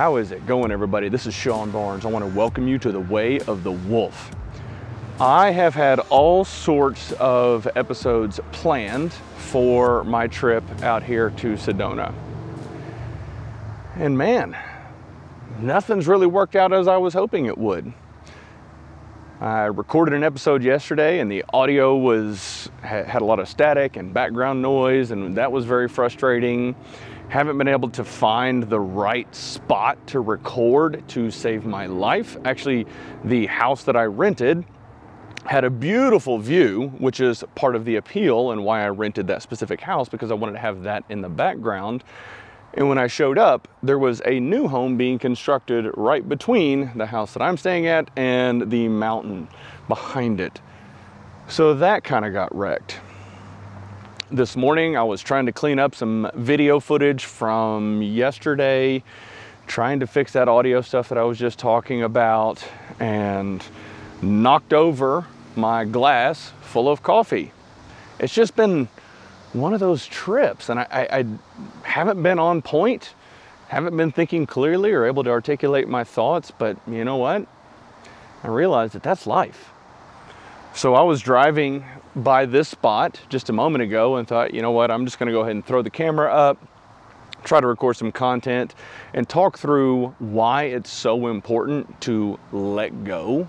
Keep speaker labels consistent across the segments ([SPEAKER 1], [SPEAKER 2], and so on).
[SPEAKER 1] How is it going, everybody? This is Sean Barnes. I want to welcome you to the Way of the Wolf. I have had all sorts of episodes planned for my trip out here to Sedona. And man, nothing's really worked out as I was hoping it would. I recorded an episode yesterday and the audio was had a lot of static and background noise and that was very frustrating. Haven't been able to find the right spot to record to save my life. Actually, the house that I rented had a beautiful view, which is part of the appeal and why I rented that specific house because I wanted to have that in the background. And when I showed up, there was a new home being constructed right between the house that I'm staying at and the mountain behind it. So that kind of got wrecked this morning I was trying to clean up some video footage from yesterday, trying to fix that audio stuff that I was just talking about, and knocked over my glass full of coffee. It's just been one of those trips, and I, I, I haven't been on point, haven't been thinking clearly or able to articulate my thoughts, but you know what? I realized that that's life. So I was driving by this spot just a moment ago and thought, you know what, I'm just going to go ahead and throw the camera up, try to record some content, and talk through why it's so important to let go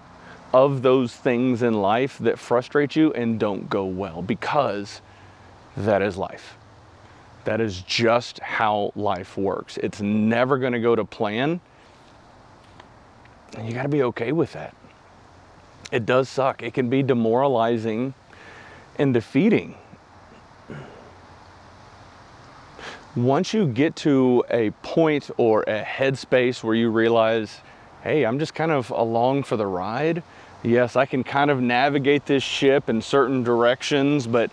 [SPEAKER 1] of those things in life that frustrate you and don't go well because that is life. That is just how life works. It's never going to go to plan. And you got to be okay with that. It does suck. It can be demoralizing and defeating. Once you get to a point or a headspace where you realize, hey, I'm just kind of along for the ride. Yes, I can kind of navigate this ship in certain directions, but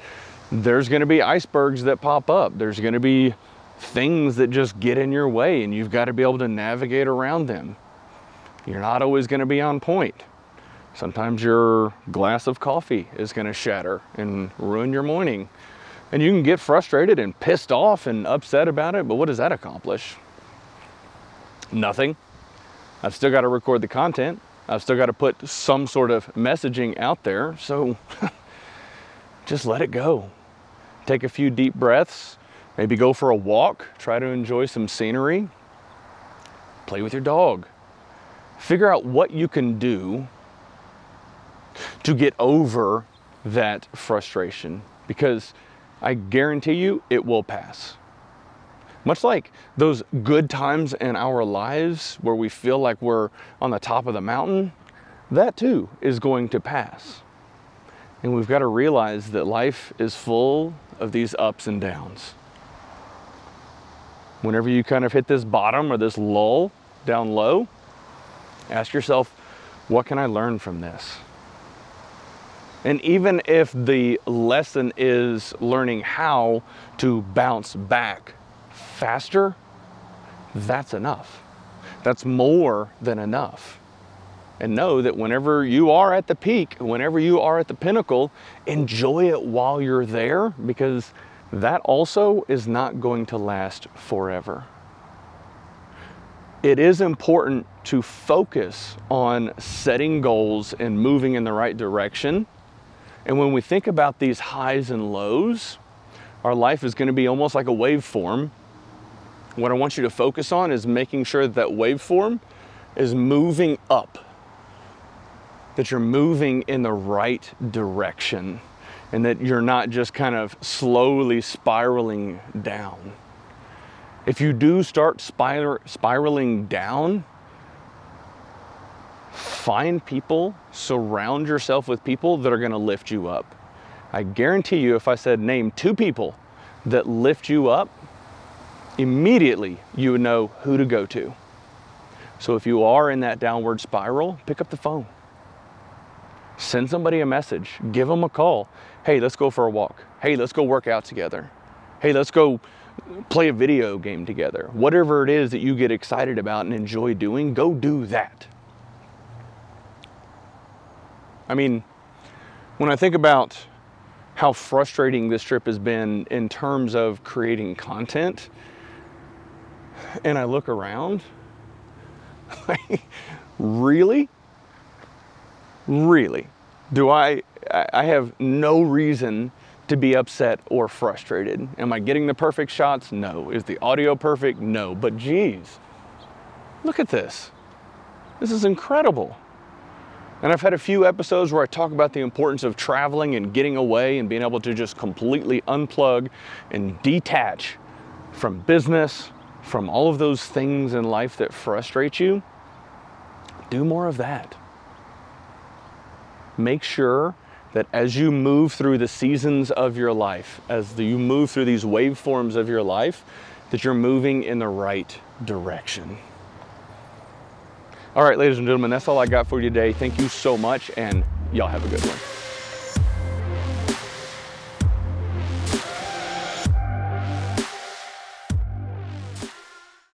[SPEAKER 1] there's going to be icebergs that pop up. There's going to be things that just get in your way, and you've got to be able to navigate around them. You're not always going to be on point. Sometimes your glass of coffee is going to shatter and ruin your morning. And you can get frustrated and pissed off and upset about it, but what does that accomplish? Nothing. I've still got to record the content. I've still got to put some sort of messaging out there. So just let it go. Take a few deep breaths, maybe go for a walk, try to enjoy some scenery, play with your dog. Figure out what you can do to get over that frustration because I guarantee you it will pass. Much like those good times in our lives where we feel like we're on the top of the mountain, that too is going to pass. And we've got to realize that life is full of these ups and downs. Whenever you kind of hit this bottom or this lull down low, ask yourself, what can I learn from this? And even if the lesson is learning how to bounce back faster, that's enough. That's more than enough. And know that whenever you are at the peak, whenever you are at the pinnacle, enjoy it while you're there because that also is not going to last forever. It is important to focus on setting goals and moving in the right direction and when we think about these highs and lows, our life is going to be almost like a waveform. What I want you to focus on is making sure that, that waveform is moving up, that you're moving in the right direction, and that you're not just kind of slowly spiraling down. If you do start spir- spiraling down, find people, surround yourself with people that are going to lift you up. I guarantee you, if I said name two people that lift you up, immediately you would know who to go to. So if you are in that downward spiral, pick up the phone. Send somebody a message, give them a call. Hey, let's go for a walk. Hey, let's go work out together. Hey, let's go play a video game together. Whatever it is that you get excited about and enjoy doing, go do that. I mean, when I think about how frustrating this trip has been in terms of creating content, and I look around, really? Really? Do I I have no reason to be upset or frustrated. Am I getting the perfect shots? No. Is the audio perfect? No. But geez, look at this. This is incredible. And I've had a few episodes where I talk about the importance of traveling and getting away and being able to just completely unplug and detach from business, from all of those things in life that frustrate you. Do more of that. Make sure that as you move through the seasons of your life, as you move through these waveforms of your life, that you're moving in the right direction. All right, ladies and gentlemen, that's all I got for you today. Thank you so much, and y'all have a good one.